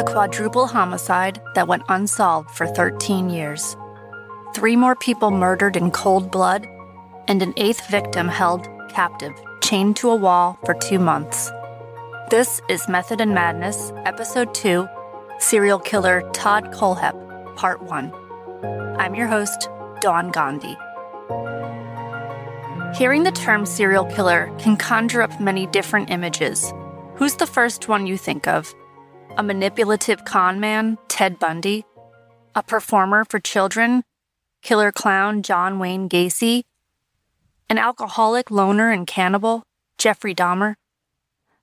a quadruple homicide that went unsolved for 13 years. Three more people murdered in cold blood, and an eighth victim held captive, chained to a wall for two months. This is Method and Madness, Episode 2 Serial Killer Todd Kohlhepp, Part 1. I'm your host, Dawn Gandhi. Hearing the term serial killer can conjure up many different images. Who's the first one you think of? A manipulative con man, Ted Bundy? A performer for children, killer clown John Wayne Gacy? An alcoholic loner and cannibal, Jeffrey Dahmer?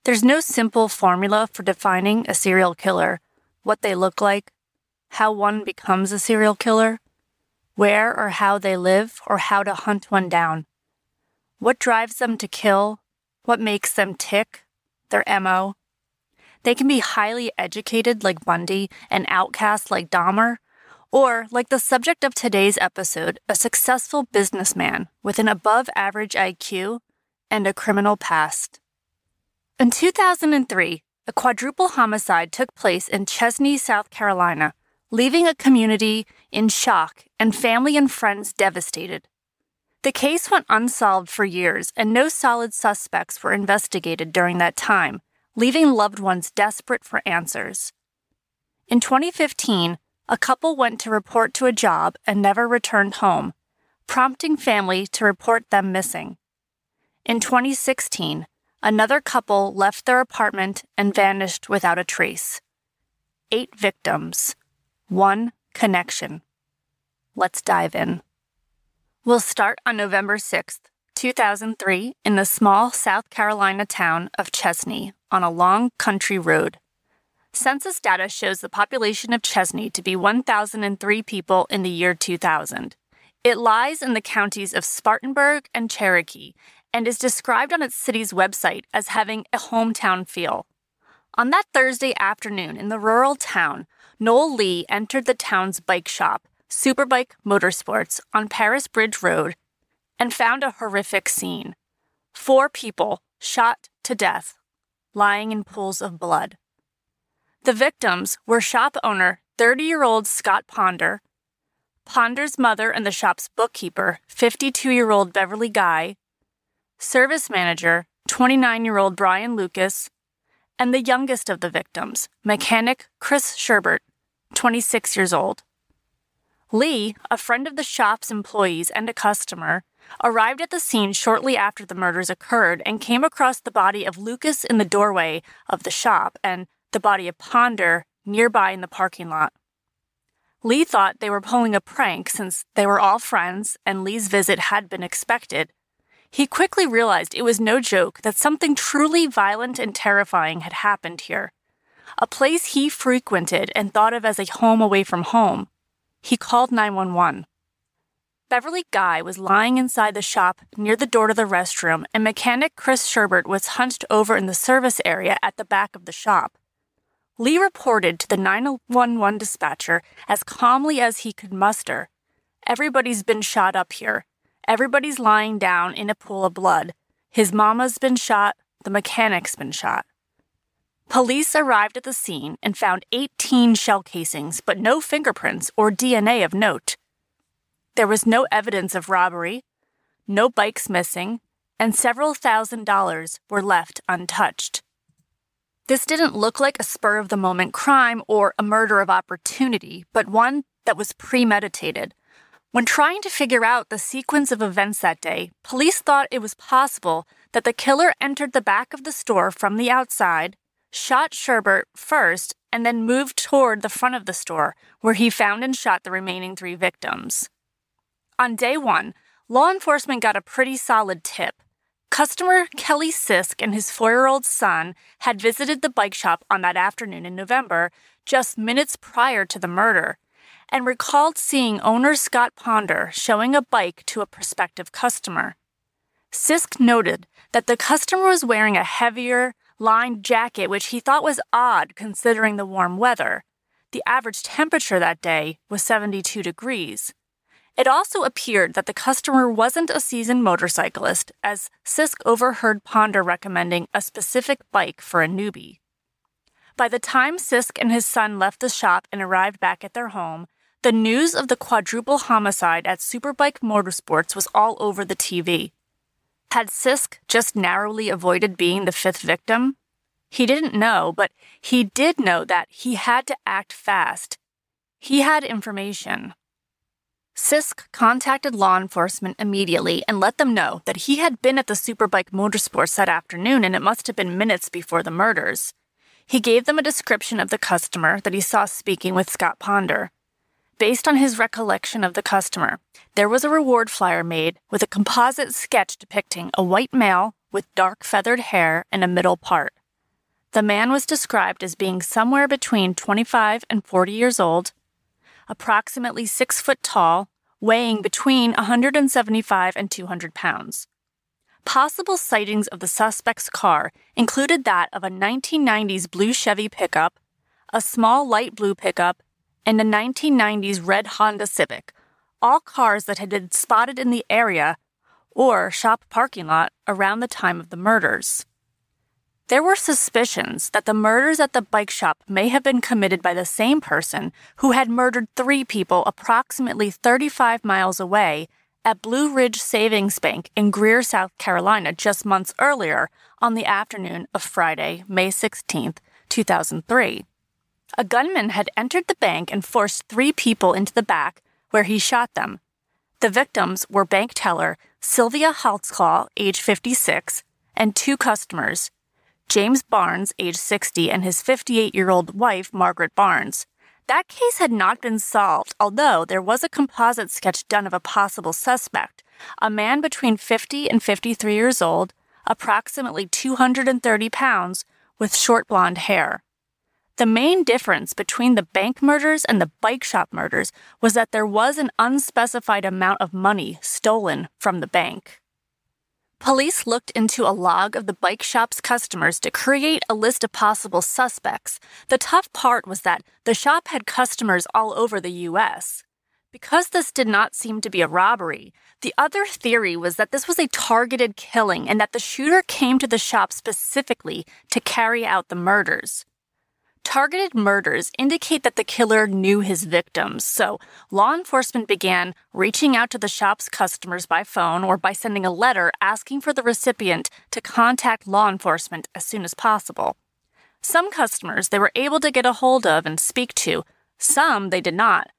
There's no simple formula for defining a serial killer, what they look like, how one becomes a serial killer, where or how they live, or how to hunt one down. What drives them to kill? What makes them tick? Their MO? They can be highly educated like Bundy, an outcast like Dahmer, or, like the subject of today's episode, a successful businessman with an above average IQ and a criminal past. In 2003, a quadruple homicide took place in Chesnee, South Carolina, leaving a community in shock and family and friends devastated. The case went unsolved for years, and no solid suspects were investigated during that time, leaving loved ones desperate for answers. In 2015, a couple went to report to a job and never returned home, prompting family to report them missing. In 2016, another couple left their apartment and vanished without a trace. Eight victims, one connection. Let's dive in. We'll start on November 6th, 2003, in the small South Carolina town of Chesnee on a long country road. Census data shows the population of Chesnee to be 1,003 people in the year 2000. It lies in the counties of Spartanburg and Cherokee and is described on its city's website as having a hometown feel. On that Thursday afternoon in the rural town, Noel Lee entered the town's bike shop Superbike Motorsports on Paris Bridge Road and found a horrific scene. Four people shot to death, lying in pools of blood. The victims were shop owner 30 year old Scott Ponder, Ponder's mother and the shop's bookkeeper, 52 year old Beverly Guy, service manager, 29 year old Brian Lucas, and the youngest of the victims, mechanic Chris Sherbert, 26 years old. Lee, a friend of the shop's employees and a customer, arrived at the scene shortly after the murders occurred and came across the body of Lucas in the doorway of the shop and the body of Ponder nearby in the parking lot. Lee thought they were pulling a prank since they were all friends and Lee's visit had been expected. He quickly realized it was no joke that something truly violent and terrifying had happened here. A place he frequented and thought of as a home away from home he called 911. Beverly Guy was lying inside the shop near the door to the restroom, and mechanic Chris Sherbert was hunched over in the service area at the back of the shop. Lee reported to the 911 dispatcher as calmly as he could muster Everybody's been shot up here. Everybody's lying down in a pool of blood. His mama's been shot. The mechanic's been shot. Police arrived at the scene and found 18 shell casings, but no fingerprints or DNA of note. There was no evidence of robbery, no bikes missing, and several thousand dollars were left untouched. This didn't look like a spur of the moment crime or a murder of opportunity, but one that was premeditated. When trying to figure out the sequence of events that day, police thought it was possible that the killer entered the back of the store from the outside, shot Sherbert first and then moved toward the front of the store, where he found and shot the remaining three victims. On day one, law enforcement got a pretty solid tip. Customer Kelly Sisk and his four year old son had visited the bike shop on that afternoon in November, just minutes prior to the murder, and recalled seeing owner Scott Ponder showing a bike to a prospective customer. Sisk noted that the customer was wearing a heavier, lined jacket, which he thought was odd considering the warm weather. The average temperature that day was 72 degrees. It also appeared that the customer wasn't a seasoned motorcyclist, as Sisk overheard Ponder recommending a specific bike for a newbie. By the time Sisk and his son left the shop and arrived back at their home, the news of the quadruple homicide at Superbike Motorsports was all over the TV. Had Sisk just narrowly avoided being the fifth victim? He didn't know, but he did know that he had to act fast. He had information. Sisk contacted law enforcement immediately and let them know that he had been at the Superbike Motorsports that afternoon and it must have been minutes before the murders. He gave them a description of the customer that he saw speaking with Scott Ponder. Based on his recollection of the customer, there was a reward flyer made with a composite sketch depicting a white male with dark feathered hair and a middle part. The man was described as being somewhere between 25 and 40 years old, approximately six foot tall, weighing between 175 and 200 pounds. Possible sightings of the suspect's car included that of a 1990s blue Chevy pickup, a small light blue pickup, and a 1990s red Honda Civic, all cars that had been spotted in the area or shop parking lot around the time of the murders. There were suspicions that the murders at the bike shop may have been committed by the same person who had murdered three people approximately 35 miles away at Blue Ridge Savings Bank in Greer, South Carolina, just months earlier on the afternoon of Friday, May 16, 2003. A gunman had entered the bank and forced three people into the back, where he shot them. The victims were bank teller Sylvia Holtzclaw, age 56, and two customers, James Barnes, age 60, and his 58 year old wife, Margaret Barnes. That case had not been solved, although there was a composite sketch done of a possible suspect, a man between 50 and 53 years old, approximately 230 pounds, with short blonde hair. The main difference between the bank murders and the bike shop murders was that there was an unspecified amount of money stolen from the bank. Police looked into a log of the bike shop's customers to create a list of possible suspects. The tough part was that the shop had customers all over the US. Because this did not seem to be a robbery, the other theory was that this was a targeted killing and that the shooter came to the shop specifically to carry out the murders. Targeted murders indicate that the killer knew his victims, so law enforcement began reaching out to the shop's customers by phone or by sending a letter asking for the recipient to contact law enforcement as soon as possible. Some customers they were able to get a hold of and speak to, some they did not.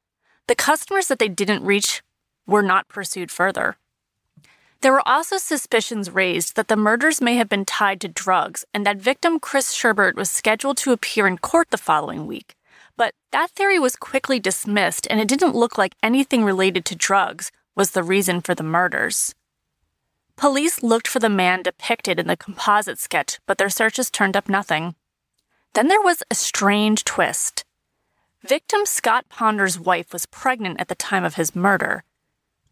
The customers that they didn't reach were not pursued further. There were also suspicions raised that the murders may have been tied to drugs and that victim Chris Sherbert was scheduled to appear in court the following week. But that theory was quickly dismissed, and it didn't look like anything related to drugs was the reason for the murders. Police looked for the man depicted in the composite sketch, but their searches turned up nothing. Then there was a strange twist. Victim Scott Ponder's wife was pregnant at the time of his murder.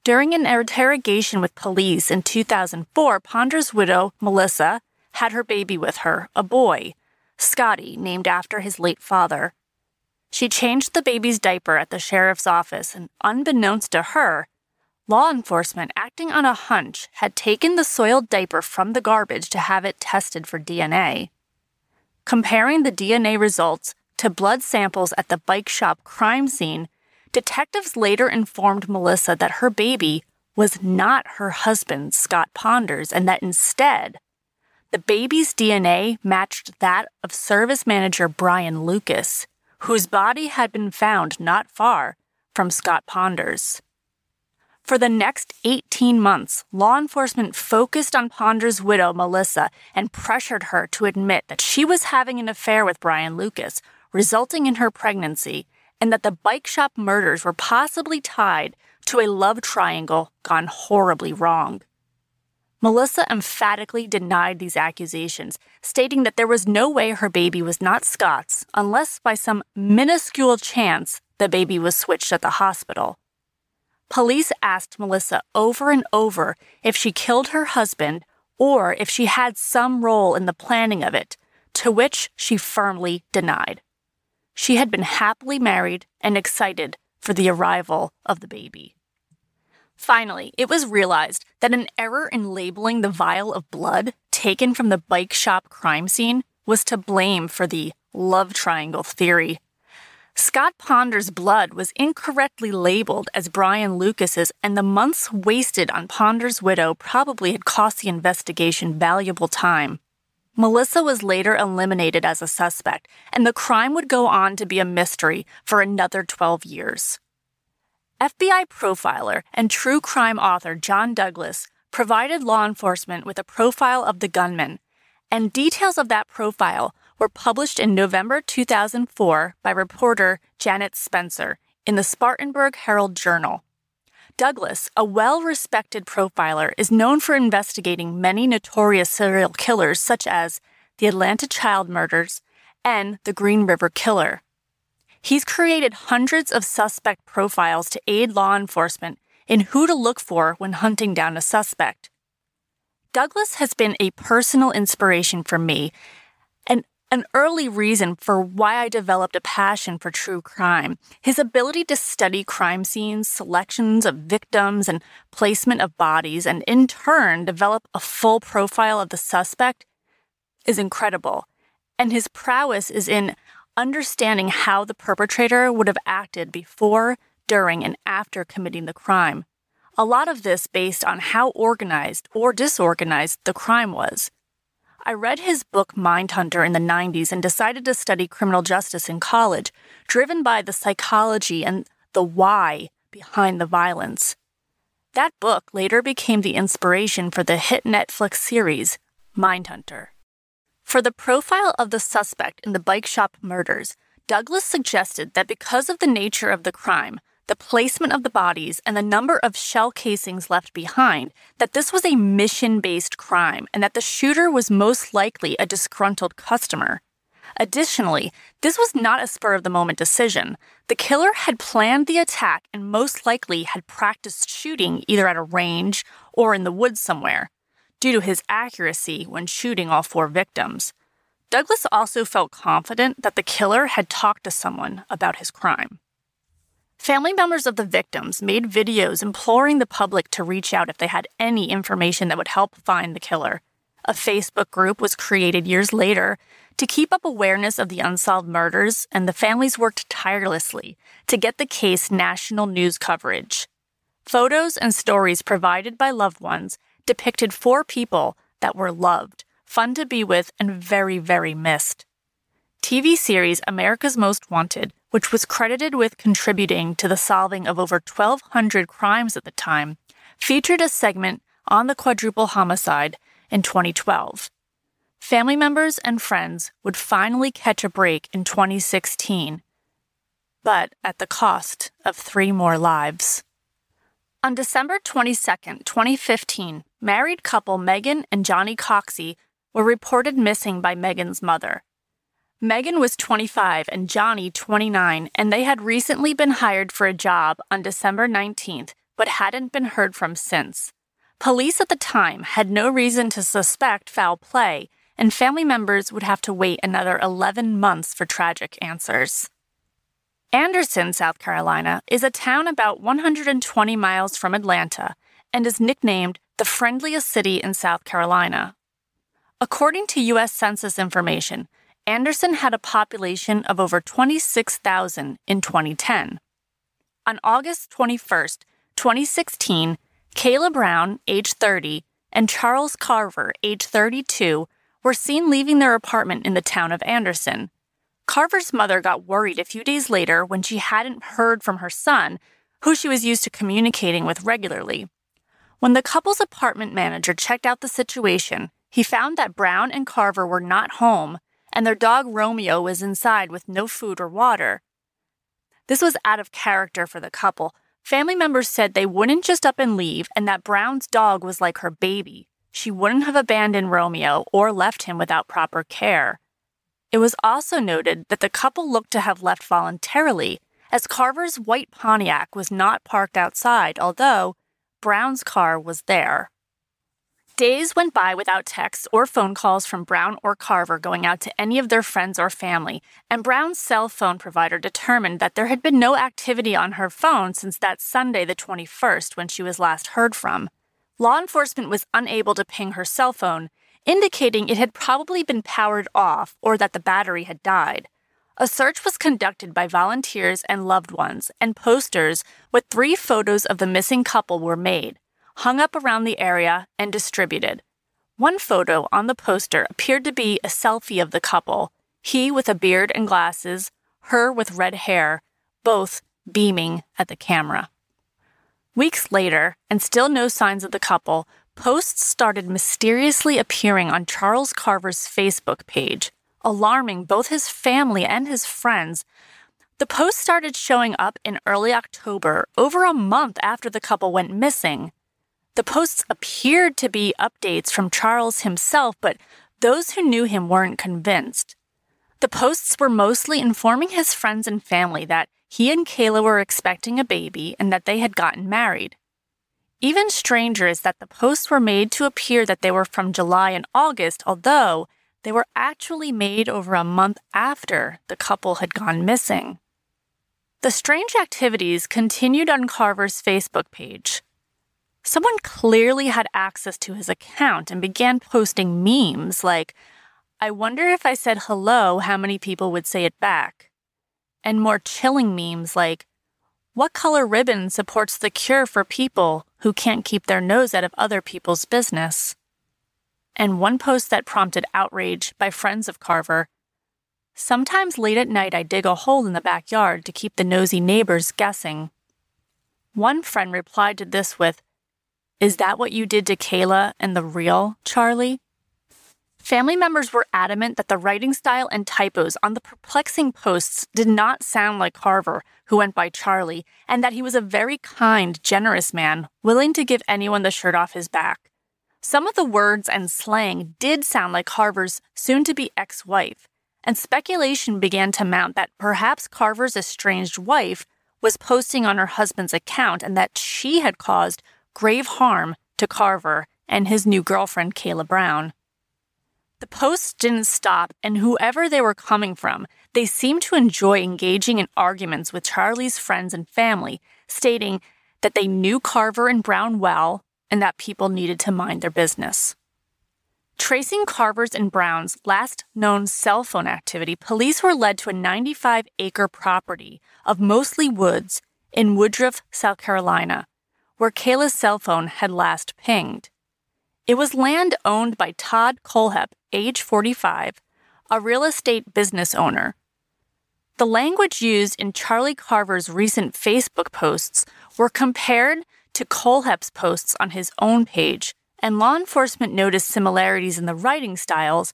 During an interrogation with police in 2004, Ponder's widow, Melissa, had her baby with her, a boy, Scotty, named after his late father. She changed the baby's diaper at the sheriff's office, and unbeknownst to her, law enforcement, acting on a hunch, had taken the soiled diaper from the garbage to have it tested for DNA. Comparing the DNA results to blood samples at the bike shop crime scene Detectives later informed Melissa that her baby was not her husband, Scott Ponders, and that instead, the baby's DNA matched that of service manager Brian Lucas, whose body had been found not far from Scott Ponders. For the next 18 months, law enforcement focused on Ponder's widow, Melissa, and pressured her to admit that she was having an affair with Brian Lucas, resulting in her pregnancy and that the bike shop murders were possibly tied to a love triangle gone horribly wrong. Melissa emphatically denied these accusations, stating that there was no way her baby was not Scott's unless by some minuscule chance the baby was switched at the hospital. Police asked Melissa over and over if she killed her husband or if she had some role in the planning of it, to which she firmly denied. She had been happily married and excited for the arrival of the baby. Finally, it was realized that an error in labeling the vial of blood taken from the bike shop crime scene was to blame for the love triangle theory. Scott Ponder's blood was incorrectly labeled as Brian Lucas's, and the months wasted on Ponder's widow probably had cost the investigation valuable time. Melissa was later eliminated as a suspect, and the crime would go on to be a mystery for another 12 years. FBI profiler and true crime author John Douglas provided law enforcement with a profile of the gunman, and details of that profile were published in November 2004 by reporter Janet Spencer in the Spartanburg Herald Journal. Douglas, a well respected profiler, is known for investigating many notorious serial killers such as the Atlanta child murders and the Green River Killer. He's created hundreds of suspect profiles to aid law enforcement in who to look for when hunting down a suspect. Douglas has been a personal inspiration for me an early reason for why I developed a passion for true crime. His ability to study crime scenes, selections of victims, and placement of bodies, and in turn develop a full profile of the suspect is incredible. And his prowess is in understanding how the perpetrator would have acted before, during, and after committing the crime. A lot of this based on how organized or disorganized the crime was. I read his book Mindhunter in the 90s and decided to study criminal justice in college, driven by the psychology and the why behind the violence. That book later became the inspiration for the hit Netflix series, Mindhunter. For the profile of the suspect in the bike shop murders, Douglas suggested that because of the nature of the crime, the placement of the bodies, and the number of shell casings left behind, that this was a mission based crime and that the shooter was most likely a disgruntled customer. Additionally, this was not a spur of the moment decision. The killer had planned the attack and most likely had practiced shooting either at a range or in the woods somewhere, due to his accuracy when shooting all four victims. Douglas also felt confident that the killer had talked to someone about his crime. Family members of the victims made videos imploring the public to reach out if they had any information that would help find the killer. A Facebook group was created years later to keep up awareness of the unsolved murders, and the families worked tirelessly to get the case national news coverage. Photos and stories provided by loved ones depicted four people that were loved, fun to be with, and very, very missed. TV series America's Most Wanted which was credited with contributing to the solving of over 1,200 crimes at the time, featured a segment on the quadruple homicide in 2012. Family members and friends would finally catch a break in 2016, but at the cost of three more lives. On December 22, 2015, married couple Megan and Johnny Coxie were reported missing by Megan's mother. Megan was 25 and Johnny 29, and they had recently been hired for a job on December 19th, but hadn't been heard from since. Police at the time had no reason to suspect foul play, and family members would have to wait another 11 months for tragic answers. Anderson, South Carolina, is a town about 120 miles from Atlanta and is nicknamed the friendliest city in South Carolina. According to U.S. Census information, Anderson had a population of over 26,000 in 2010. On August 21, 2016, Kayla Brown, age 30, and Charles Carver, age 32, were seen leaving their apartment in the town of Anderson. Carver's mother got worried a few days later when she hadn't heard from her son, who she was used to communicating with regularly. When the couple's apartment manager checked out the situation, he found that Brown and Carver were not home and their dog Romeo was inside with no food or water. This was out of character for the couple. Family members said they wouldn't just up and leave, and that Brown's dog was like her baby. She wouldn't have abandoned Romeo or left him without proper care. It was also noted that the couple looked to have left voluntarily, as Carver's white Pontiac was not parked outside, although Brown's car was there. Days went by without texts or phone calls from Brown or Carver going out to any of their friends or family, and Brown's cell phone provider determined that there had been no activity on her phone since that Sunday, the 21st, when she was last heard from. Law enforcement was unable to ping her cell phone, indicating it had probably been powered off or that the battery had died. A search was conducted by volunteers and loved ones, and posters with three photos of the missing couple were made, hung up around the area, and distributed. One photo on the poster appeared to be a selfie of the couple, he with a beard and glasses, her with red hair, both beaming at the camera. Weeks later, and still no signs of the couple, posts started mysteriously appearing on Charles Carver's Facebook page, alarming both his family and his friends. The post started showing up in early October, over a month after the couple went missing. The posts appeared to be updates from Charles himself, but those who knew him weren't convinced. The posts were mostly informing his friends and family that he and Kayla were expecting a baby and that they had gotten married. Even stranger is that the posts were made to appear that they were from July and August, although they were actually made over a month after the couple had gone missing. The strange activities continued on Carver's Facebook page. Someone clearly had access to his account and began posting memes like, I wonder if I said hello, how many people would say it back? And more chilling memes like, What color ribbon supports the cure for people who can't keep their nose out of other people's business? And one post that prompted outrage by friends of Carver. Sometimes late at night, I dig a hole in the backyard to keep the nosy neighbors guessing. One friend replied to this with, Is that what you did to Kayla and the real Charlie? Family members were adamant that the writing style and typos on the perplexing posts did not sound like Carver, who went by Charlie, and that he was a very kind, generous man, willing to give anyone the shirt off his back. Some of the words and slang did sound like Carver's soon to be ex wife, and speculation began to mount that perhaps Carver's estranged wife was posting on her husband's account and that she had caused grave harm to Carver and his new girlfriend, Kayla Brown. The posts didn't stop, and whoever they were coming from, they seemed to enjoy engaging in arguments with Charlie's friends and family, stating that they knew Carver and Brown well and that people needed to mind their business. Tracing Carver's and Brown's last known cell phone activity, police were led to a 95 acre property of mostly woods in Woodruff, South Carolina, where Kayla's cell phone had last pinged. It was land owned by Todd Kohlhepp, age 45, a real estate business owner. The language used in Charlie Carver's recent Facebook posts were compared to Kohlhepp's posts on his own page, and law enforcement noticed similarities in the writing styles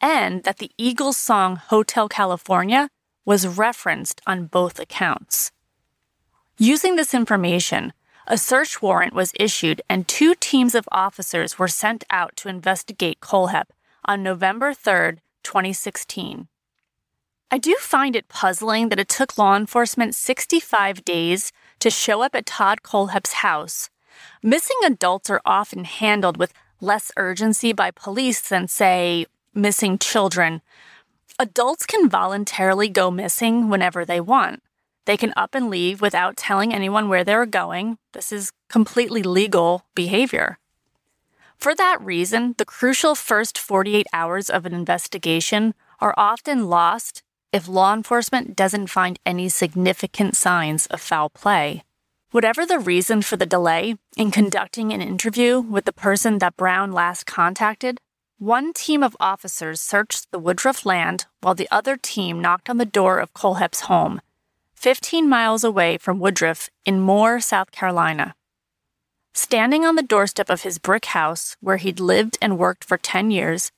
and that the Eagles song Hotel California was referenced on both accounts. Using this information, a search warrant was issued and two teams of officers were sent out to investigate Kohlhepp on November 3, 2016. I do find it puzzling that it took law enforcement 65 days to show up at Todd Kohlhepp's house. Missing adults are often handled with less urgency by police than, say, missing children. Adults can voluntarily go missing whenever they want. They can up and leave without telling anyone where they're going. This is completely legal behavior. For that reason, the crucial first 48 hours of an investigation are often lost if law enforcement doesn't find any significant signs of foul play. Whatever the reason for the delay in conducting an interview with the person that Brown last contacted, one team of officers searched the Woodruff land while the other team knocked on the door of Kohlhepp's home 15 miles away from Woodruff in Moore, South Carolina. Standing on the doorstep of his brick house, where he'd lived and worked for 10 years,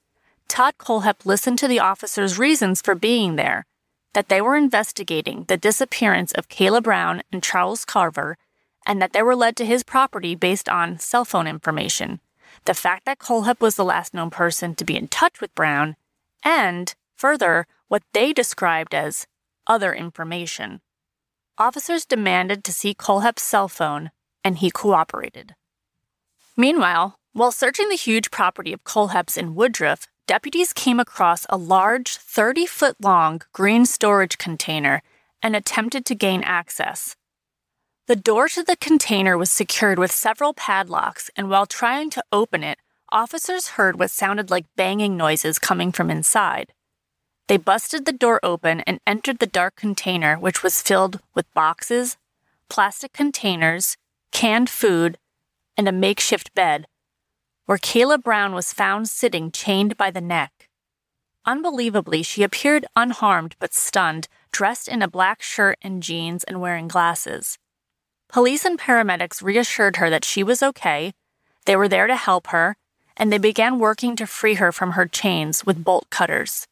Todd Kohlhepp listened to the officers' reasons for being there that they were investigating the disappearance of Kayla Brown and Charles Carver, and that they were led to his property based on cell phone information, the fact that Kohlhepp was the last known person to be in touch with Brown, and, further, what they described as other information. Officers demanded to see Kohlhepp's cell phone, and he cooperated. Meanwhile, while searching the huge property of Kohlhepp's in Woodruff, deputies came across a large 30 foot long green storage container and attempted to gain access. The door to the container was secured with several padlocks, and while trying to open it, officers heard what sounded like banging noises coming from inside. They busted the door open and entered the dark container, which was filled with boxes, plastic containers, canned food, and a makeshift bed, where Kayla Brown was found sitting chained by the neck. Unbelievably, she appeared unharmed but stunned, dressed in a black shirt and jeans and wearing glasses. Police and paramedics reassured her that she was okay, they were there to help her, and they began working to free her from her chains with bolt cutters.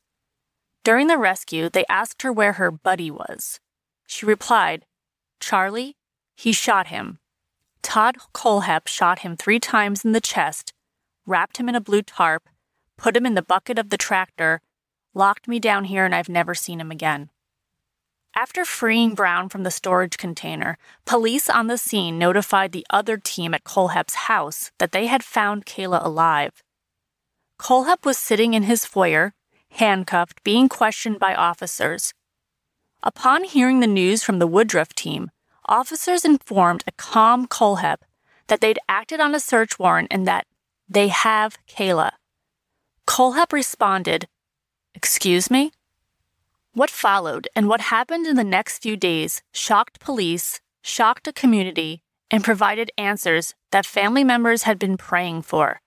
During the rescue, they asked her where her buddy was. She replied, Charlie, he shot him. Todd Kohlhepp shot him three times in the chest, wrapped him in a blue tarp, put him in the bucket of the tractor, locked me down here, and I've never seen him again. After freeing Brown from the storage container, police on the scene notified the other team at Kohlhepp's house that they had found Kayla alive. Kohlhepp was sitting in his foyer, handcuffed, being questioned by officers. Upon hearing the news from the Woodruff team, officers informed a calm Kohlhepp that they'd acted on a search warrant and that they have Kayla. Kohlhepp responded, Excuse me? What followed and what happened in the next few days shocked police, shocked a community, and provided answers that family members had been praying for.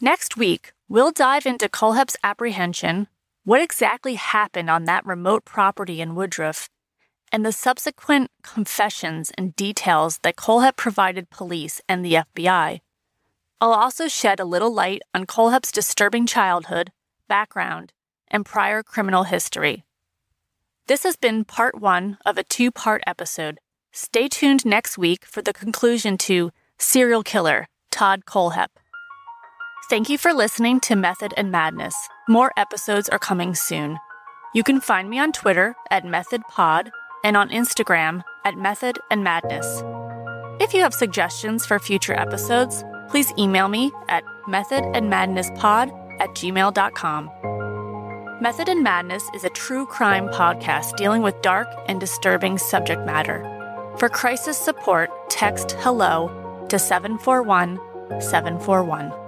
Next week, we'll dive into Kohlhepp's apprehension, what exactly happened on that remote property in Woodruff, and the subsequent confessions and details that Kohlhepp provided police and the FBI. I'll also shed a little light on Kohlhepp's disturbing childhood, background, and prior criminal history. This has been part one of a two part episode. Stay tuned next week for the conclusion to Serial Killer Todd Kohlhepp. Thank you for listening to Method and Madness. More episodes are coming soon. You can find me on Twitter at MethodPod and on Instagram at Method and Madness. If you have suggestions for future episodes, please email me at methodandmadnesspod at gmail.com. Method and Madness is a true crime podcast dealing with dark and disturbing subject matter. For crisis support, text HELLO to 741 741.